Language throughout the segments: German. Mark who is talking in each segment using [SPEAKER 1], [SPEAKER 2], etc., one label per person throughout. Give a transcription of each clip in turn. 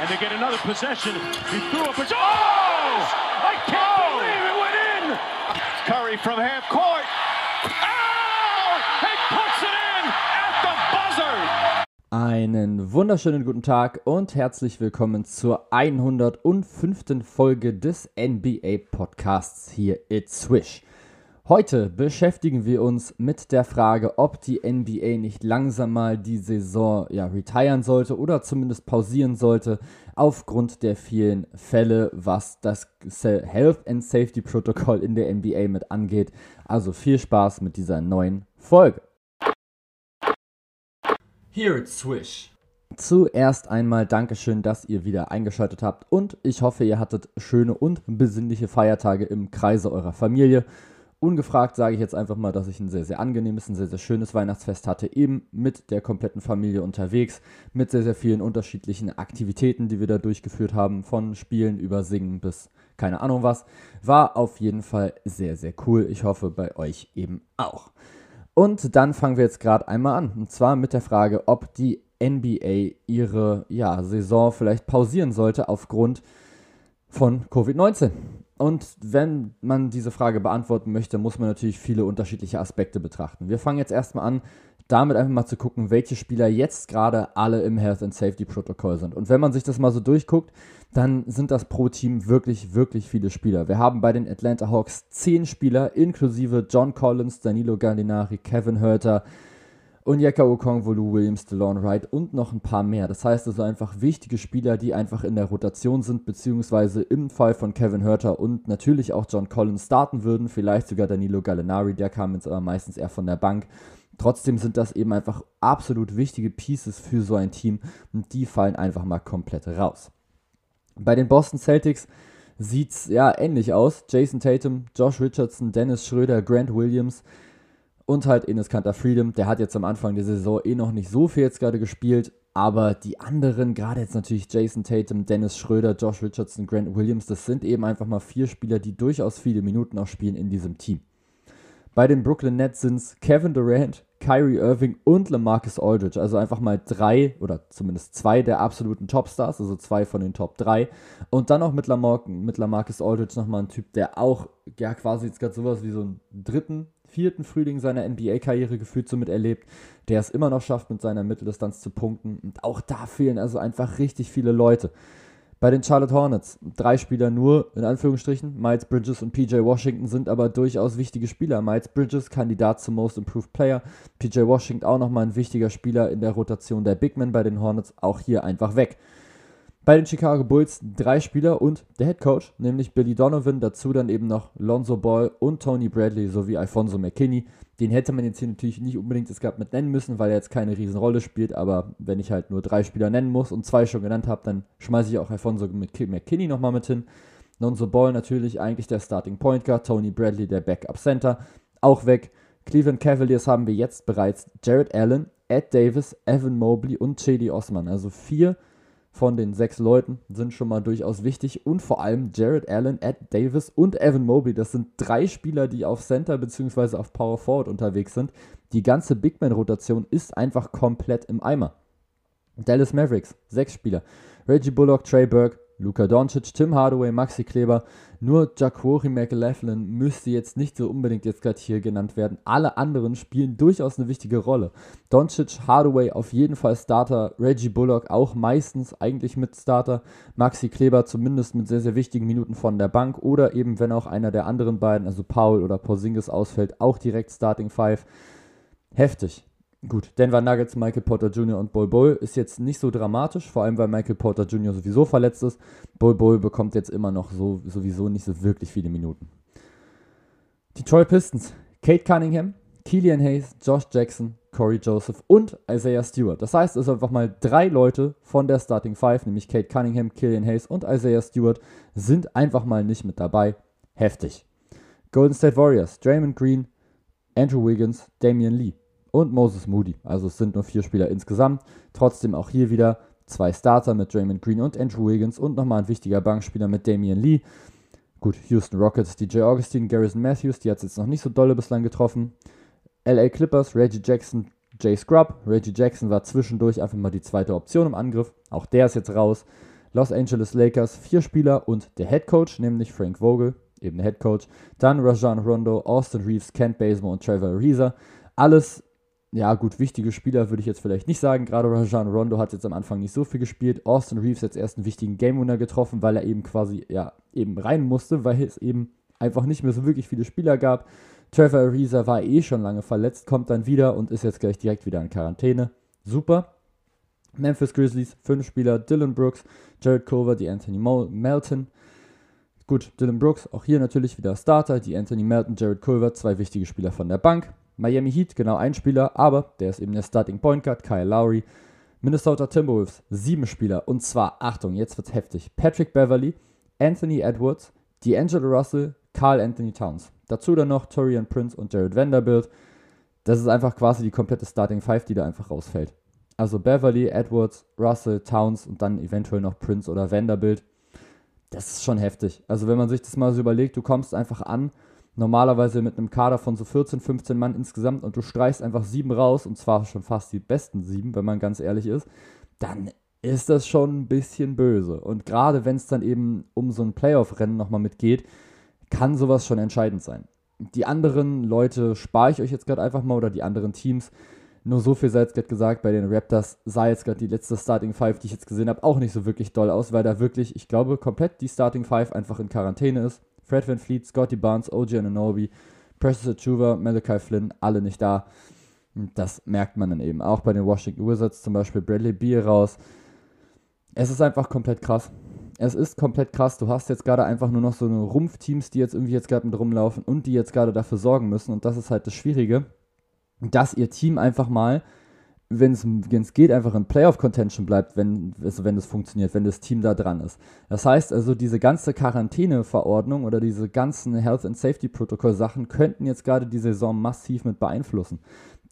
[SPEAKER 1] and they get another possession. He threw up a. Oh! I can't oh! believe it went in! Curry from half court. Oh! He puts it in at the buzzer!
[SPEAKER 2] Einen wunderschönen guten Tag und herzlich willkommen zur 105. Folge des NBA Podcasts hier It's Swish. Heute beschäftigen wir uns mit der Frage, ob die NBA nicht langsam mal die Saison ja retiren sollte oder zumindest pausieren sollte aufgrund der vielen Fälle, was das Health and Safety Protokoll in der NBA mit angeht. Also viel Spaß mit dieser neuen Folge. Here it's Swish. Zuerst einmal Dankeschön, dass ihr wieder eingeschaltet habt und ich hoffe, ihr hattet schöne und besinnliche Feiertage im Kreise eurer Familie. Ungefragt sage ich jetzt einfach mal, dass ich ein sehr, sehr angenehmes, ein sehr, sehr schönes Weihnachtsfest hatte, eben mit der kompletten Familie unterwegs, mit sehr, sehr vielen unterschiedlichen Aktivitäten, die wir da durchgeführt haben, von Spielen über Singen bis keine Ahnung was. War auf jeden Fall sehr, sehr cool. Ich hoffe bei euch eben auch. Und dann fangen wir jetzt gerade einmal an. Und zwar mit der Frage, ob die NBA ihre ja, Saison vielleicht pausieren sollte aufgrund von Covid-19. Und wenn man diese Frage beantworten möchte, muss man natürlich viele unterschiedliche Aspekte betrachten. Wir fangen jetzt erstmal an, damit einfach mal zu gucken, welche Spieler jetzt gerade alle im Health and Safety Protocol sind. Und wenn man sich das mal so durchguckt, dann sind das pro Team wirklich, wirklich viele Spieler. Wir haben bei den Atlanta Hawks zehn Spieler, inklusive John Collins, Danilo Gallinari, Kevin Hurter, Onyeka Okongwolu, Williams, DeLon Wright und noch ein paar mehr. Das heißt also einfach wichtige Spieler, die einfach in der Rotation sind, beziehungsweise im Fall von Kevin Hurter und natürlich auch John Collins starten würden, vielleicht sogar Danilo Gallinari, der kam jetzt aber meistens eher von der Bank. Trotzdem sind das eben einfach absolut wichtige Pieces für so ein Team und die fallen einfach mal komplett raus. Bei den Boston Celtics sieht es ja ähnlich aus. Jason Tatum, Josh Richardson, Dennis Schröder, Grant Williams, und halt Enes Kanter Freedom, der hat jetzt am Anfang der Saison eh noch nicht so viel jetzt gerade gespielt, aber die anderen, gerade jetzt natürlich Jason Tatum, Dennis Schröder, Josh Richardson, Grant Williams, das sind eben einfach mal vier Spieler, die durchaus viele Minuten auch spielen in diesem Team. Bei den Brooklyn Nets sind es Kevin Durant, Kyrie Irving und LaMarcus Aldridge. Also einfach mal drei oder zumindest zwei der absoluten Topstars, also zwei von den Top drei. Und dann auch mit, Lamar mit LaMarcus Aldridge nochmal ein Typ, der auch ja quasi jetzt gerade sowas wie so einen dritten vierten Frühling seiner NBA-Karriere gefühlt so miterlebt, der es immer noch schafft, mit seiner Mitteldistanz zu punkten. Und auch da fehlen also einfach richtig viele Leute. Bei den Charlotte Hornets, drei Spieler nur, in Anführungsstrichen. Miles Bridges und PJ Washington sind aber durchaus wichtige Spieler. Miles Bridges, Kandidat zum Most Improved Player. PJ Washington auch nochmal ein wichtiger Spieler in der Rotation der Big Men bei den Hornets, auch hier einfach weg. Bei den Chicago Bulls drei Spieler und der Head Coach, nämlich Billy Donovan, dazu dann eben noch Lonzo Ball und Tony Bradley sowie Alfonso McKinney. Den hätte man jetzt hier natürlich nicht unbedingt es gab mit nennen müssen, weil er jetzt keine Riesenrolle spielt, aber wenn ich halt nur drei Spieler nennen muss und zwei schon genannt habe, dann schmeiße ich auch Alfonso McKinney nochmal mit hin. Lonzo Ball natürlich eigentlich der Starting Point Guard, Tony Bradley der Backup Center, auch weg. Cleveland Cavaliers haben wir jetzt bereits Jared Allen, Ed Davis, Evan Mobley und Chedi Osman, also vier von den sechs Leuten sind schon mal durchaus wichtig und vor allem Jared Allen, Ed Davis und Evan Mobley. Das sind drei Spieler, die auf Center bzw. auf Power Forward unterwegs sind. Die ganze Big Man-Rotation ist einfach komplett im Eimer. Dallas Mavericks, sechs Spieler. Reggie Bullock, Trey Burke, Luka Doncic, Tim Hardaway, Maxi Kleber, nur Jacquori McLaughlin müsste jetzt nicht so unbedingt jetzt gerade hier genannt werden. Alle anderen spielen durchaus eine wichtige Rolle. Doncic, Hardaway auf jeden Fall Starter, Reggie Bullock auch meistens eigentlich mit Starter, Maxi Kleber zumindest mit sehr, sehr wichtigen Minuten von der Bank oder eben wenn auch einer der anderen beiden, also Paul oder Porzingis ausfällt, auch direkt Starting Five. Heftig. Gut, Denver Nuggets, Michael Porter Jr. und Bol Bol ist jetzt nicht so dramatisch, vor allem weil Michael Porter Jr. sowieso verletzt ist. Bol Bol bekommt jetzt immer noch so, sowieso nicht so wirklich viele Minuten. Detroit Pistons, Kate Cunningham, Killian Hayes, Josh Jackson, Corey Joseph und Isaiah Stewart. Das heißt, es sind einfach mal drei Leute von der Starting Five, nämlich Kate Cunningham, Killian Hayes und Isaiah Stewart, sind einfach mal nicht mit dabei. Heftig. Golden State Warriors, Draymond Green, Andrew Wiggins, Damian Lee und Moses Moody. Also es sind nur vier Spieler insgesamt. Trotzdem auch hier wieder zwei Starter mit Draymond Green und Andrew Wiggins und nochmal ein wichtiger Bankspieler mit Damian Lee. Gut, Houston Rockets, DJ Augustine, Garrison Matthews, die hat es jetzt noch nicht so dolle bislang getroffen. LA Clippers, Reggie Jackson, Jay Scrub. Reggie Jackson war zwischendurch einfach mal die zweite Option im Angriff. Auch der ist jetzt raus. Los Angeles Lakers vier Spieler und der Head Coach, nämlich Frank Vogel, eben der Head Coach. Dann Rajan Rondo, Austin Reeves, Kent Bazemore und Trevor Ariza. Alles, ja gut, wichtige Spieler würde ich jetzt vielleicht nicht sagen. Gerade Rajan Rondo hat jetzt am Anfang nicht so viel gespielt. Austin Reeves jetzt erst einen wichtigen Game Winner getroffen, weil er eben quasi, ja, eben rein musste, weil es eben einfach nicht mehr so wirklich viele Spieler gab. Trevor Ariza war eh schon lange verletzt, kommt dann wieder und ist jetzt gleich direkt wieder in Quarantäne. Super. Memphis Grizzlies, fünf Spieler, Dylan Brooks, Jared Culver, die Anthony Melton. Gut, Dylan Brooks, auch hier natürlich wieder Starter, die Anthony Melton, Jared Culver, zwei wichtige Spieler von der Bank. Miami Heat, genau ein Spieler, aber der ist eben der Starting Point Guard, Kyle Lowry. Minnesota Timberwolves, sieben Spieler, und zwar, Achtung, jetzt wird's heftig. Patrick Beverly, Anthony Edwards, D'Angelo Russell, Carl Anthony Towns. Dazu dann noch Torian Prince und Jared Vanderbilt. Das ist einfach quasi die komplette Starting Five, die da einfach rausfällt. Also Beverly, Edwards, Russell, Towns und dann eventuell noch Prince oder Vanderbilt. Das ist schon heftig. Also wenn man sich das mal so überlegt, du kommst einfach an, normalerweise mit einem Kader von so 14, 15 Mann insgesamt und du streichst einfach sieben raus, und zwar schon fast die besten sieben, wenn man ganz ehrlich ist, dann ist das schon ein bisschen böse. Und gerade wenn es dann eben um so ein Playoff-Rennen nochmal mitgeht, kann sowas schon entscheidend sein. Die anderen Leute spare ich euch jetzt gerade einfach mal oder die anderen Teams. Nur so viel sei jetzt gerade gesagt, bei den Raptors sah jetzt gerade die letzte Starting Five, die ich jetzt gesehen habe, auch nicht so wirklich doll aus, weil da wirklich, ich glaube, komplett die Starting Five einfach in Quarantäne ist. Fred Van Fleet, Scotty Barnes, OG Ananobi, Precious Achuva, Malachi Flynn, alle nicht da. Das merkt man dann eben. Auch bei den Washington Wizards zum Beispiel Bradley Beal raus. Es ist einfach komplett krass es ist komplett krass. Du hast jetzt gerade einfach nur noch so Rumpfteams, die jetzt irgendwie jetzt gerade mit rumlaufen und die jetzt gerade dafür sorgen müssen. Und das ist halt das Schwierige, dass ihr Team einfach mal, wenn es geht, einfach in Playoff-Contention bleibt, wenn, also wenn funktioniert, wenn das Team da dran ist. Das heißt also, diese ganze Quarantäneverordnung oder diese ganzen Health and Safety Protocol Sachen könnten jetzt gerade die Saison massiv mit beeinflussen.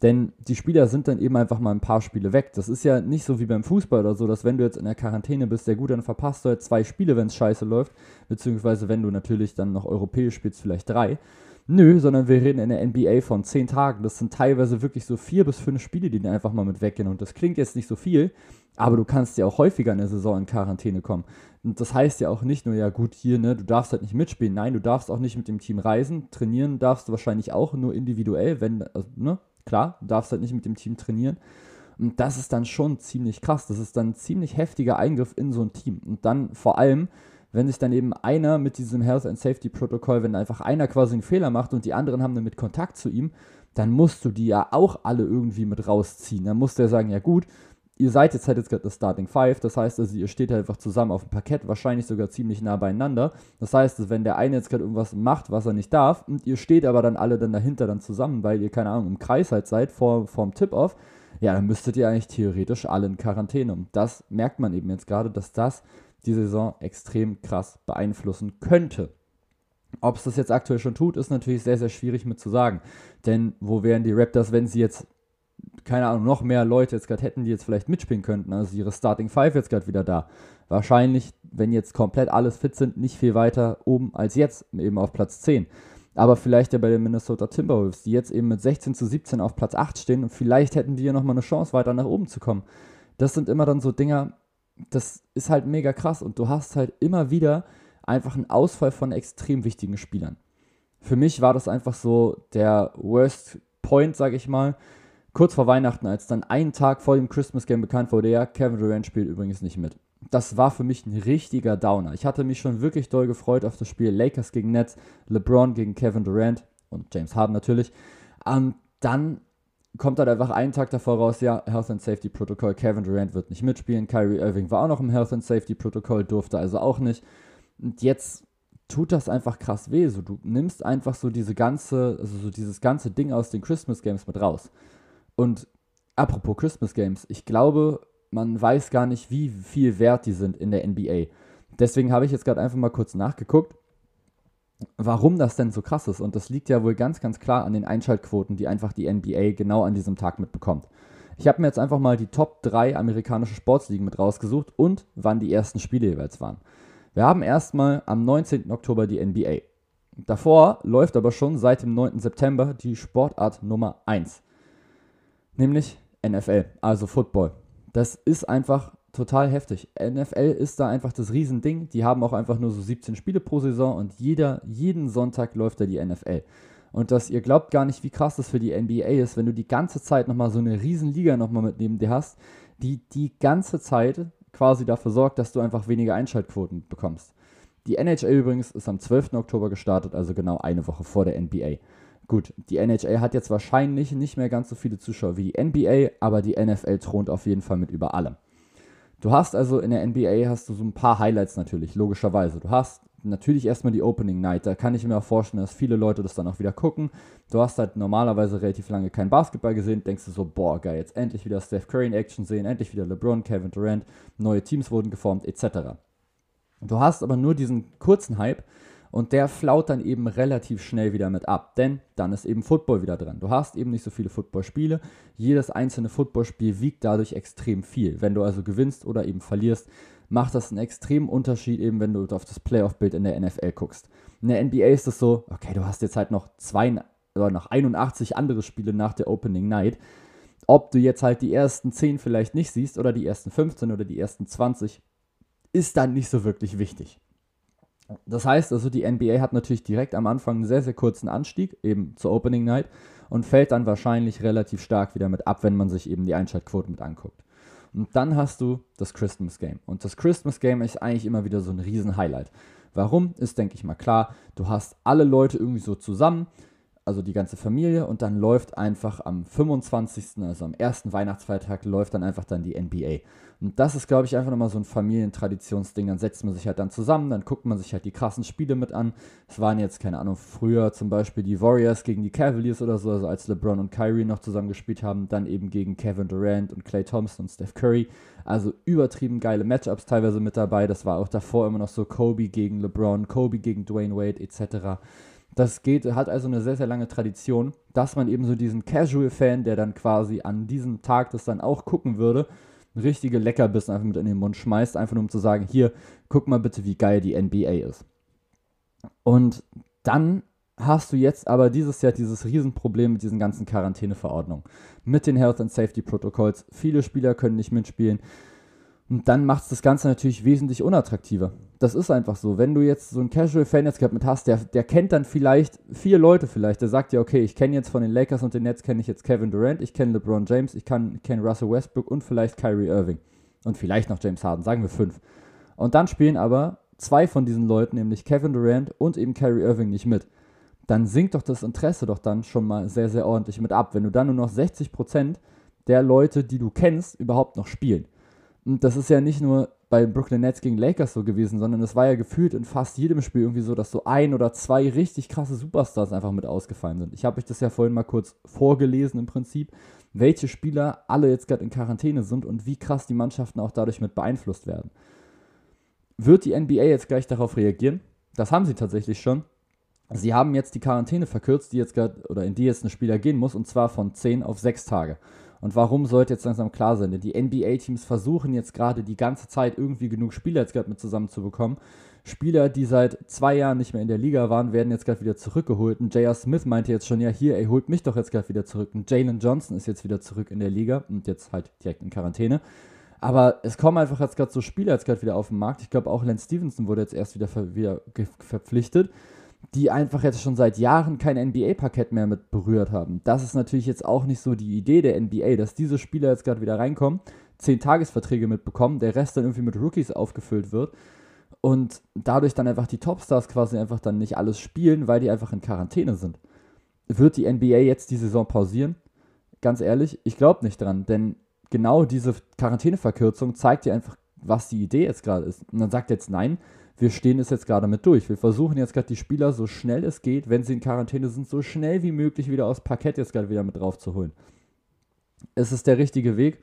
[SPEAKER 2] Denn die Spieler sind dann eben einfach mal ein paar Spiele weg. Das ist ja nicht so wie beim Fußball oder so, dass wenn du jetzt in der Quarantäne bist, sehr gut, dann verpasst du halt zwei Spiele, wenn es scheiße läuft. Beziehungsweise wenn du natürlich dann noch europäisch spielst, vielleicht drei. Nö, sondern wir reden in der NBA von zehn Tagen. Das sind teilweise wirklich so vier bis fünf Spiele, die dann einfach mal mit weggehen. Und das klingt jetzt nicht so viel, aber du kannst ja auch häufiger in der Saison in Quarantäne kommen. Und das heißt ja auch nicht nur, ja gut, hier, ne, du darfst halt nicht mitspielen. Nein, du darfst auch nicht mit dem Team reisen. Trainieren darfst du wahrscheinlich auch nur individuell, wenn, also, ne, Klar, du darfst halt nicht mit dem Team trainieren. Und das ist dann schon ziemlich krass. Das ist dann ein ziemlich heftiger Eingriff in so ein Team. Und dann vor allem, wenn sich dann eben einer mit diesem Health and Safety Protokoll, wenn einfach einer quasi einen Fehler macht und die anderen haben dann mit Kontakt zu ihm, dann musst du die ja auch alle irgendwie mit rausziehen. Dann muss der sagen, ja gut, ihr seid jetzt halt jetzt gerade das Starting Five, das heißt also, ihr steht halt einfach zusammen auf dem Parkett, wahrscheinlich sogar ziemlich nah beieinander. Das heißt, wenn der eine jetzt gerade irgendwas macht, was er nicht darf, und ihr steht aber dann alle dann dahinter dann zusammen, weil ihr, keine Ahnung, im Kreis halt seid, vor, vorm Tip-Off, ja, dann müsstet ihr eigentlich theoretisch alle in Quarantäne. Und das merkt man eben jetzt gerade, dass das die Saison extrem krass beeinflussen könnte. Ob es das jetzt aktuell schon tut, ist natürlich sehr, sehr schwierig mit zu sagen. Denn wo wären die Raptors, wenn sie jetzt keine Ahnung, noch mehr Leute jetzt gerade hätten, die jetzt vielleicht mitspielen könnten. Also ihre Starting Five jetzt gerade wieder da. Wahrscheinlich, wenn jetzt komplett alles fit sind, nicht viel weiter oben als jetzt, eben auf Platz 10. Aber vielleicht ja bei den Minnesota Timberwolves, die jetzt eben mit 16 zu 17 auf Platz 8 stehen und vielleicht hätten die ja nochmal eine Chance, weiter nach oben zu kommen. Das sind immer dann so Dinger, das ist halt mega krass und du hast halt immer wieder einfach einen Ausfall von extrem wichtigen Spielern. Für mich war das einfach so der Worst Point, sag ich mal, kurz vor Weihnachten, als dann einen Tag vor dem Christmas Game bekannt wurde, ja, Kevin Durant spielt übrigens nicht mit. Das war für mich ein richtiger Downer. Ich hatte mich schon wirklich doll gefreut auf das Spiel Lakers gegen Nets, LeBron gegen Kevin Durant und James Harden natürlich. Und dann kommt halt einfach einen Tag davor raus, ja, Health and Safety Protocol, Kevin Durant wird nicht mitspielen, Kyrie Irving war auch noch im Health and Safety Protocol, durfte also auch nicht. Und jetzt tut das einfach krass weh. So, du nimmst einfach so diese ganze, also so dieses ganze Ding aus den Christmas Games mit raus. Und apropos Christmas Games, ich glaube, man weiß gar nicht, wie viel wert die sind in der NBA. Deswegen habe ich jetzt gerade einfach mal kurz nachgeguckt, warum das denn so krass ist. Und das liegt ja wohl ganz, ganz klar an den Einschaltquoten, die einfach die NBA genau an diesem Tag mitbekommt. Ich habe mir jetzt einfach mal die Top 3 amerikanische Sportsligen mit rausgesucht und wann die ersten Spiele jeweils waren. Wir haben erstmal am 19. Oktober die NBA. Davor läuft aber schon seit dem 9. September die Sportart Nummer 1 nämlich NFL, also Football. Das ist einfach total heftig. NFL ist da einfach das Riesending. Die haben auch einfach nur so 17 Spiele pro Saison und jeder, jeden Sonntag läuft da die NFL. Und dass ihr glaubt gar nicht, wie krass das für die NBA ist, wenn du die ganze Zeit nochmal so eine Riesenliga nochmal mit neben dir hast, die die ganze Zeit quasi dafür sorgt, dass du einfach weniger Einschaltquoten bekommst. Die NHL übrigens ist am 12. Oktober gestartet, also genau eine Woche vor der NBA. Gut, die NHL hat jetzt wahrscheinlich nicht mehr ganz so viele Zuschauer wie die NBA, aber die NFL thront auf jeden Fall mit über allem. Du hast also in der NBA hast du so ein paar Highlights natürlich, logischerweise. Du hast natürlich erstmal die Opening Night. Da kann ich mir auch vorstellen, dass viele Leute das dann auch wieder gucken. Du hast halt normalerweise relativ lange kein Basketball gesehen, denkst du so, boah, geil, jetzt endlich wieder Steph Curry in Action sehen, endlich wieder LeBron, Kevin Durant, neue Teams wurden geformt, etc. Du hast aber nur diesen kurzen Hype und der flaut dann eben relativ schnell wieder mit ab, denn dann ist eben Football wieder dran. Du hast eben nicht so viele Footballspiele. Jedes einzelne Footballspiel wiegt dadurch extrem viel. Wenn du also gewinnst oder eben verlierst, macht das einen extremen Unterschied, eben wenn du auf das Playoff-Bild in der NFL guckst. In der NBA ist es so, okay, du hast jetzt halt noch zwei oder noch 81 andere Spiele nach der Opening Night. Ob du jetzt halt die ersten 10 vielleicht nicht siehst oder die ersten 15 oder die ersten 20, ist dann nicht so wirklich wichtig. Das heißt also, die NBA hat natürlich direkt am Anfang einen sehr, sehr kurzen Anstieg, eben zur Opening Night, und fällt dann wahrscheinlich relativ stark wieder mit ab, wenn man sich eben die Einschaltquoten mit anguckt. Und dann hast du das Christmas Game. Und das Christmas Game ist eigentlich immer wieder so ein Riesen-Highlight. Warum? Ist, denke ich mal, klar. Du hast alle Leute irgendwie so zusammen also die ganze Familie, und dann läuft einfach am 25., also am ersten Weihnachtsfeiertag, läuft dann einfach dann die NBA. Und das ist, glaube ich, einfach nochmal so ein Familientraditionsding. Dann setzt man sich halt dann zusammen, dann guckt man sich halt die krassen Spiele mit an. Es waren jetzt, keine Ahnung, früher zum Beispiel die Warriors gegen die Cavaliers oder so, also als LeBron und Kyrie noch zusammen gespielt haben, dann eben gegen Kevin Durant und Clay Thompson und Steph Curry. Also übertrieben geile Matchups teilweise mit dabei. Das war auch davor immer noch so Kobe gegen LeBron, Kobe gegen Dwayne Wade etc. Das geht, hat also eine sehr, sehr lange Tradition, dass man eben so diesen Casual-Fan, der dann quasi an diesem Tag das dann auch gucken würde, richtige Leckerbissen einfach mit in den Mund schmeißt, einfach nur um zu sagen, hier, guck mal bitte, wie geil die NBA ist. Und dann hast du jetzt aber dieses Jahr dieses Riesenproblem mit diesen ganzen Quarantäneverordnungen, mit den Health and Safety Protocols. Viele Spieler können nicht mitspielen. Und dann macht es das Ganze natürlich wesentlich unattraktiver. Das ist einfach so. Wenn du jetzt so einen Casual-Fan jetzt mit hast, der, der kennt dann vielleicht vier Leute vielleicht. Der sagt ja, okay, ich kenne jetzt von den Lakers und den Nets kenne ich jetzt Kevin Durant, ich kenne LeBron James, ich kenne Russell Westbrook und vielleicht Kyrie Irving. Und vielleicht noch James Harden, sagen wir fünf. Und dann spielen aber zwei von diesen Leuten, nämlich Kevin Durant und eben Kyrie Irving, nicht mit. Dann sinkt doch das Interesse doch dann schon mal sehr, sehr ordentlich mit ab, wenn du dann nur noch 60% der Leute, die du kennst, überhaupt noch spielen. Und das ist ja nicht nur bei Brooklyn Nets gegen Lakers so gewesen, sondern es war ja gefühlt in fast jedem Spiel irgendwie so, dass so ein oder zwei richtig krasse Superstars einfach mit ausgefallen sind. Ich habe euch das ja vorhin mal kurz vorgelesen im Prinzip, welche Spieler alle jetzt gerade in Quarantäne sind und wie krass die Mannschaften auch dadurch mit beeinflusst werden. Wird die NBA jetzt gleich darauf reagieren? Das haben sie tatsächlich schon. Sie haben jetzt die Quarantäne verkürzt, die jetzt grad, oder in die jetzt ein Spieler gehen muss, und zwar von 10 auf 6 Tage. Und warum sollte jetzt langsam klar sein? Denn die NBA-Teams versuchen jetzt gerade die ganze Zeit irgendwie genug Spieler jetzt gerade mit zusammenzubekommen. Spieler, die seit zwei Jahren nicht mehr in der Liga waren, werden jetzt gerade wieder zurückgeholt. Und J.R. Smith meinte jetzt schon, ja, hier, ey, holt mich doch jetzt gerade wieder zurück. Und Jalen Johnson ist jetzt wieder zurück in der Liga und jetzt halt direkt in Quarantäne. Aber es kommen einfach jetzt gerade so Spieler jetzt gerade wieder auf den Markt. Ich glaube, auch Lance Stevenson wurde jetzt erst wieder, ver wieder verpflichtet die einfach jetzt schon seit Jahren kein NBA-Parkett mehr mit berührt haben. Das ist natürlich jetzt auch nicht so die Idee der NBA, dass diese Spieler jetzt gerade wieder reinkommen, zehn Tagesverträge mitbekommen, der Rest dann irgendwie mit Rookies aufgefüllt wird und dadurch dann einfach die Topstars quasi einfach dann nicht alles spielen, weil die einfach in Quarantäne sind. Wird die NBA jetzt die Saison pausieren? Ganz ehrlich, ich glaube nicht dran, denn genau diese Quarantäneverkürzung zeigt dir einfach, was die Idee jetzt gerade ist. Und dann sagt jetzt nein, wir stehen es jetzt gerade mit durch. Wir versuchen jetzt gerade die Spieler so schnell es geht, wenn sie in Quarantäne sind, so schnell wie möglich wieder aus Parkett jetzt gerade wieder mit drauf zu holen. Ist es der richtige Weg?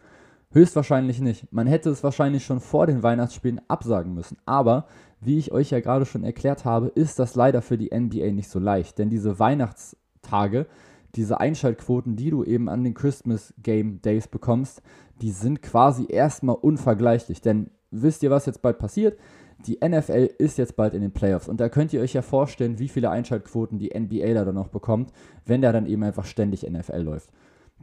[SPEAKER 2] Höchstwahrscheinlich nicht. Man hätte es wahrscheinlich schon vor den Weihnachtsspielen absagen müssen. Aber, wie ich euch ja gerade schon erklärt habe, ist das leider für die NBA nicht so leicht. Denn diese Weihnachtstage, diese Einschaltquoten, die du eben an den Christmas Game Days bekommst, die sind quasi erstmal unvergleichlich. Denn wisst ihr, was jetzt bald passiert? Die NFL ist jetzt bald in den Playoffs und da könnt ihr euch ja vorstellen, wie viele Einschaltquoten die NBA da dann noch bekommt, wenn da dann eben einfach ständig NFL läuft.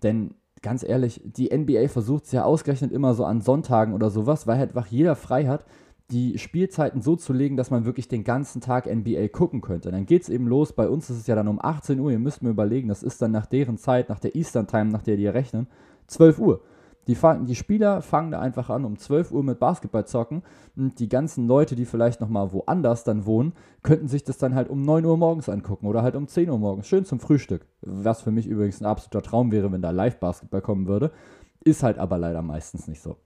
[SPEAKER 2] Denn ganz ehrlich, die NBA versucht es ja ausgerechnet immer so an Sonntagen oder sowas, weil halt einfach jeder frei hat, die Spielzeiten so zu legen, dass man wirklich den ganzen Tag NBA gucken könnte. Dann geht es eben los. Bei uns ist es ja dann um 18 Uhr. Ihr müsst mir überlegen, das ist dann nach deren Zeit, nach der Eastern Time, nach der die rechnen, 12 Uhr. Die, die Spieler fangen da einfach an, um 12 Uhr mit Basketball zocken und die ganzen Leute, die vielleicht nochmal woanders dann wohnen, könnten sich das dann halt um 9 Uhr morgens angucken oder halt um 10 Uhr morgens. Schön zum Frühstück. Was für mich übrigens ein absoluter Traum wäre, wenn da Live-Basketball kommen würde. Ist halt aber leider meistens nicht so.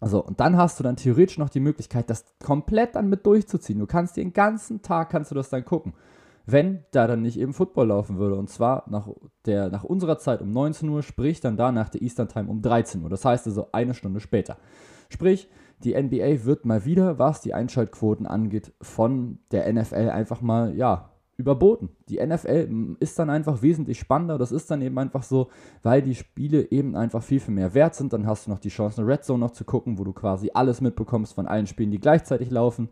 [SPEAKER 2] So, und dann hast du dann theoretisch noch die Möglichkeit, das komplett dann mit durchzuziehen. Du kannst den ganzen Tag, kannst du das dann gucken. Wenn da dann nicht eben Football laufen würde. Und zwar nach, der, nach unserer Zeit um 19 Uhr, sprich dann da nach der Eastern Time um 13 Uhr. Das heißt also eine Stunde später. Sprich, die NBA wird mal wieder, was die Einschaltquoten angeht, von der NFL einfach mal, ja, überboten. Die NFL ist dann einfach wesentlich spannender. Das ist dann eben einfach so, weil die Spiele eben einfach viel, viel mehr wert sind. Dann hast du noch die Chance, eine Red Zone noch zu gucken, wo du quasi alles mitbekommst von allen Spielen, die gleichzeitig laufen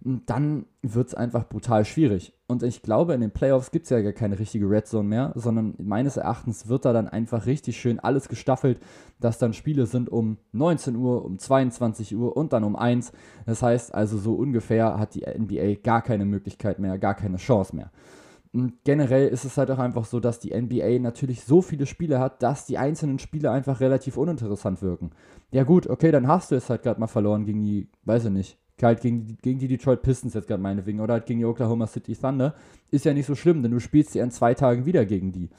[SPEAKER 2] dann wird es einfach brutal schwierig. Und ich glaube, in den Playoffs gibt es ja gar keine richtige Red Zone mehr, sondern meines Erachtens wird da dann einfach richtig schön alles gestaffelt, dass dann Spiele sind um 19 Uhr, um 22 Uhr und dann um 1. Das heißt also, so ungefähr hat die NBA gar keine Möglichkeit mehr, gar keine Chance mehr. Und generell ist es halt auch einfach so, dass die NBA natürlich so viele Spiele hat, dass die einzelnen Spiele einfach relativ uninteressant wirken. Ja gut, okay, dann hast du es halt gerade mal verloren gegen die, weiß ich nicht, halt gegen die, gegen die Detroit Pistons jetzt gerade meinetwegen oder halt gegen die Oklahoma City Thunder, ist ja nicht so schlimm, denn du spielst ja in zwei Tagen wieder gegen die.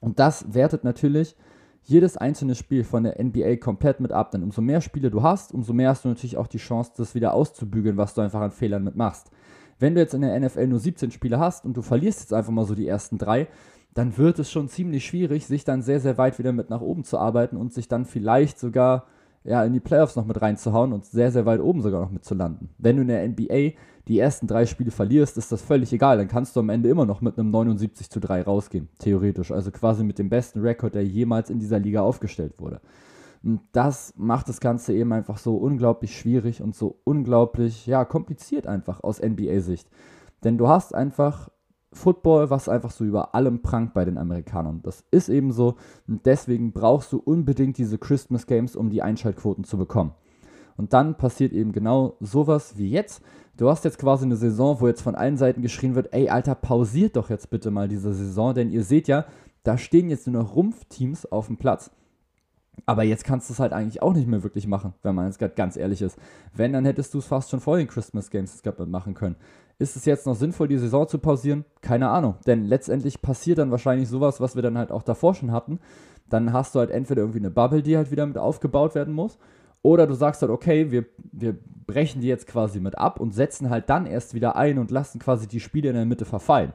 [SPEAKER 2] Und das wertet natürlich jedes einzelne Spiel von der NBA komplett mit ab, denn umso mehr Spiele du hast, umso mehr hast du natürlich auch die Chance, das wieder auszubügeln, was du einfach an Fehlern mitmachst. Wenn du jetzt in der NFL nur 17 Spiele hast und du verlierst jetzt einfach mal so die ersten drei, dann wird es schon ziemlich schwierig, sich dann sehr, sehr weit wieder mit nach oben zu arbeiten und sich dann vielleicht sogar ja, in die Playoffs noch mit reinzuhauen und sehr, sehr weit oben sogar noch mitzulanden. Wenn du in der NBA die ersten drei Spiele verlierst, ist das völlig egal. Dann kannst du am Ende immer noch mit einem 79 zu 3 rausgehen, theoretisch. Also quasi mit dem besten Rekord, der jemals in dieser Liga aufgestellt wurde. Und das macht das Ganze eben einfach so unglaublich schwierig und so unglaublich, ja, kompliziert einfach aus NBA-Sicht. Denn du hast einfach Football, was einfach so über allem prangt bei den Amerikanern. Das ist eben so und deswegen brauchst du unbedingt diese Christmas Games, um die Einschaltquoten zu bekommen. Und dann passiert eben genau sowas wie jetzt. Du hast jetzt quasi eine Saison, wo jetzt von allen Seiten geschrien wird, ey Alter, pausiert doch jetzt bitte mal diese Saison, denn ihr seht ja, da stehen jetzt nur noch Rumpfteams auf dem Platz. Aber jetzt kannst du es halt eigentlich auch nicht mehr wirklich machen, wenn man jetzt gerade ganz ehrlich ist. Wenn, dann hättest du es fast schon vor den Christmas Games machen können. Ist es jetzt noch sinnvoll, die Saison zu pausieren? Keine Ahnung. Denn letztendlich passiert dann wahrscheinlich sowas, was wir dann halt auch davor schon hatten. Dann hast du halt entweder irgendwie eine Bubble, die halt wieder mit aufgebaut werden muss. Oder du sagst halt, okay, wir, wir brechen die jetzt quasi mit ab und setzen halt dann erst wieder ein und lassen quasi die Spiele in der Mitte verfallen.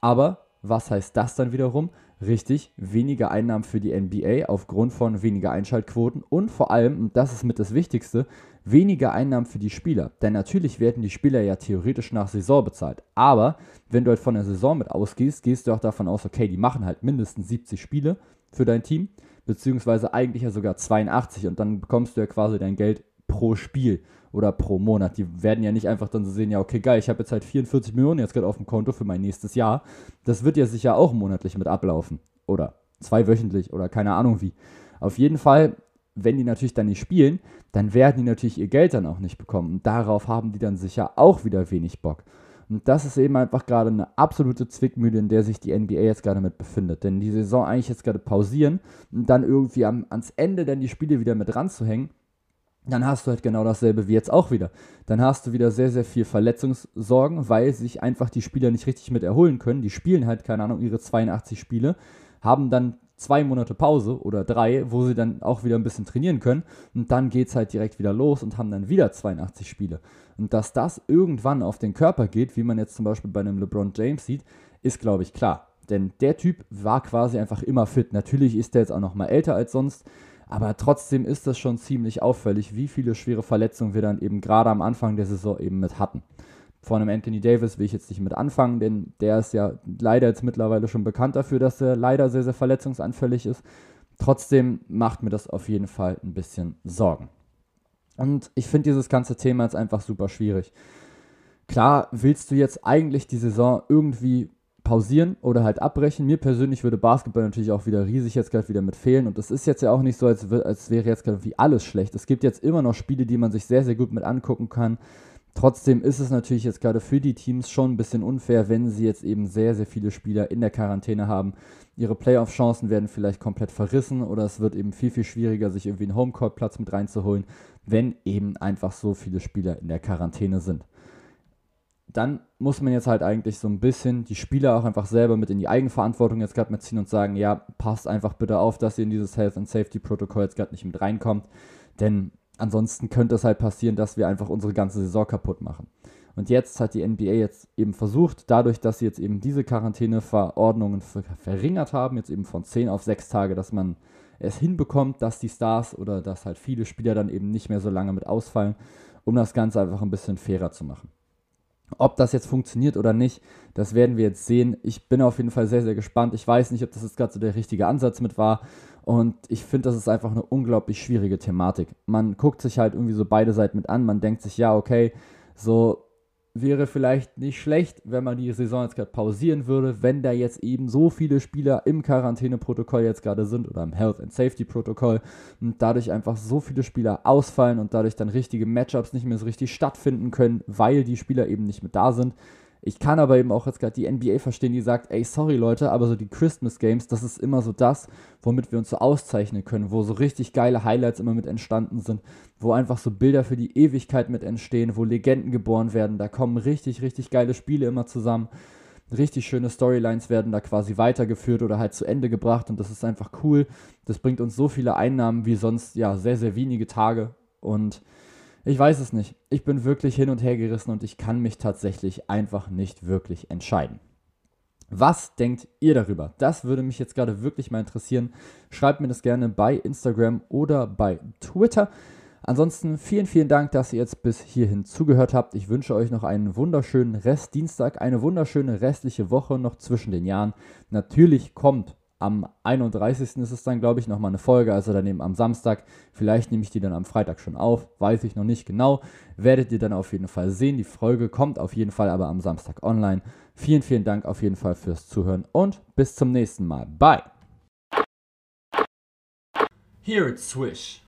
[SPEAKER 2] Aber was heißt das dann wiederum? Richtig, weniger Einnahmen für die NBA aufgrund von weniger Einschaltquoten und vor allem, und das ist mit das Wichtigste, weniger Einnahmen für die Spieler. Denn natürlich werden die Spieler ja theoretisch nach Saison bezahlt. Aber wenn du halt von der Saison mit ausgehst, gehst du auch davon aus, okay, die machen halt mindestens 70 Spiele für dein Team, beziehungsweise eigentlich ja sogar 82 und dann bekommst du ja quasi dein Geld pro Spiel oder pro Monat. Die werden ja nicht einfach dann so sehen, ja, okay, geil, ich habe jetzt halt 44 Millionen jetzt gerade auf dem Konto für mein nächstes Jahr. Das wird ja sicher auch monatlich mit ablaufen. Oder zweiwöchentlich oder keine Ahnung wie. Auf jeden Fall wenn die natürlich dann nicht spielen, dann werden die natürlich ihr Geld dann auch nicht bekommen. Und darauf haben die dann sicher auch wieder wenig Bock. Und das ist eben einfach gerade eine absolute Zwickmühle, in der sich die NBA jetzt gerade mit befindet. Denn die Saison eigentlich jetzt gerade pausieren und dann irgendwie am, ans Ende dann die Spiele wieder mit ranzuhängen, dann hast du halt genau dasselbe wie jetzt auch wieder. Dann hast du wieder sehr, sehr viel Verletzungssorgen, weil sich einfach die Spieler nicht richtig mit erholen können. Die spielen halt, keine Ahnung, ihre 82 Spiele, haben dann zwei Monate Pause oder drei, wo sie dann auch wieder ein bisschen trainieren können. Und dann geht es halt direkt wieder los und haben dann wieder 82 Spiele. Und dass das irgendwann auf den Körper geht, wie man jetzt zum Beispiel bei einem LeBron James sieht, ist, glaube ich, klar. Denn der Typ war quasi einfach immer fit. Natürlich ist er jetzt auch noch mal älter als sonst, aber trotzdem ist das schon ziemlich auffällig, wie viele schwere Verletzungen wir dann eben gerade am Anfang der Saison eben mit hatten. Von einem Anthony Davis will ich jetzt nicht mit anfangen, denn der ist ja leider jetzt mittlerweile schon bekannt dafür, dass er leider sehr, sehr verletzungsanfällig ist. Trotzdem macht mir das auf jeden Fall ein bisschen Sorgen. Und ich finde dieses ganze Thema jetzt einfach super schwierig. Klar willst du jetzt eigentlich die Saison irgendwie pausieren oder halt abbrechen. Mir persönlich würde Basketball natürlich auch wieder riesig jetzt gerade wieder mit fehlen. Und es ist jetzt ja auch nicht so, als, als wäre jetzt gerade wie alles schlecht. Es gibt jetzt immer noch Spiele, die man sich sehr, sehr gut mit angucken kann. Trotzdem ist es natürlich jetzt gerade für die Teams schon ein bisschen unfair, wenn sie jetzt eben sehr, sehr viele Spieler in der Quarantäne haben. Ihre Playoff-Chancen werden vielleicht komplett verrissen oder es wird eben viel, viel schwieriger, sich irgendwie einen Homecourt-Platz mit reinzuholen, wenn eben einfach so viele Spieler in der Quarantäne sind dann muss man jetzt halt eigentlich so ein bisschen die Spieler auch einfach selber mit in die Eigenverantwortung jetzt gerade mitziehen und sagen, ja, passt einfach bitte auf, dass ihr in dieses Health and Safety Protokoll jetzt gerade nicht mit reinkommt, denn ansonsten könnte es halt passieren, dass wir einfach unsere ganze Saison kaputt machen. Und jetzt hat die NBA jetzt eben versucht, dadurch, dass sie jetzt eben diese Quarantäneverordnungen verringert haben, jetzt eben von 10 auf 6 Tage, dass man es hinbekommt, dass die Stars oder dass halt viele Spieler dann eben nicht mehr so lange mit ausfallen, um das Ganze einfach ein bisschen fairer zu machen. Ob das jetzt funktioniert oder nicht, das werden wir jetzt sehen. Ich bin auf jeden Fall sehr, sehr gespannt. Ich weiß nicht, ob das jetzt gerade so der richtige Ansatz mit war. Und ich finde, das ist einfach eine unglaublich schwierige Thematik. Man guckt sich halt irgendwie so beide Seiten mit an. Man denkt sich, ja, okay, so wäre vielleicht nicht schlecht, wenn man die Saison jetzt gerade pausieren würde, wenn da jetzt eben so viele Spieler im Quarantäneprotokoll jetzt gerade sind oder im Health and Safety Protokoll und dadurch einfach so viele Spieler ausfallen und dadurch dann richtige Matchups nicht mehr so richtig stattfinden können, weil die Spieler eben nicht mehr da sind. Ich kann aber eben auch jetzt gerade die NBA verstehen, die sagt, ey, sorry Leute, aber so die Christmas Games, das ist immer so das, womit wir uns so auszeichnen können, wo so richtig geile Highlights immer mit entstanden sind, wo einfach so Bilder für die Ewigkeit mit entstehen, wo Legenden geboren werden. Da kommen richtig, richtig geile Spiele immer zusammen. Richtig schöne Storylines werden da quasi weitergeführt oder halt zu Ende gebracht und das ist einfach cool. Das bringt uns so viele Einnahmen wie sonst ja sehr, sehr wenige Tage und ich weiß es nicht. Ich bin wirklich hin und her gerissen und ich kann mich tatsächlich einfach nicht wirklich entscheiden. Was denkt ihr darüber? Das würde mich jetzt gerade wirklich mal interessieren. Schreibt mir das gerne bei Instagram oder bei Twitter. Ansonsten vielen, vielen Dank, dass ihr jetzt bis hierhin zugehört habt. Ich wünsche euch noch einen wunderschönen Restdienstag, eine wunderschöne restliche Woche noch zwischen den Jahren. Natürlich kommt am 31. ist es dann, glaube ich, nochmal eine Folge, also daneben am Samstag. Vielleicht nehme ich die dann am Freitag schon auf, weiß ich noch nicht genau. Werdet ihr dann auf jeden Fall sehen. Die Folge kommt auf jeden Fall aber am Samstag online. Vielen, vielen Dank auf jeden Fall fürs Zuhören und bis zum nächsten Mal. Bye.
[SPEAKER 3] Here it's Swish.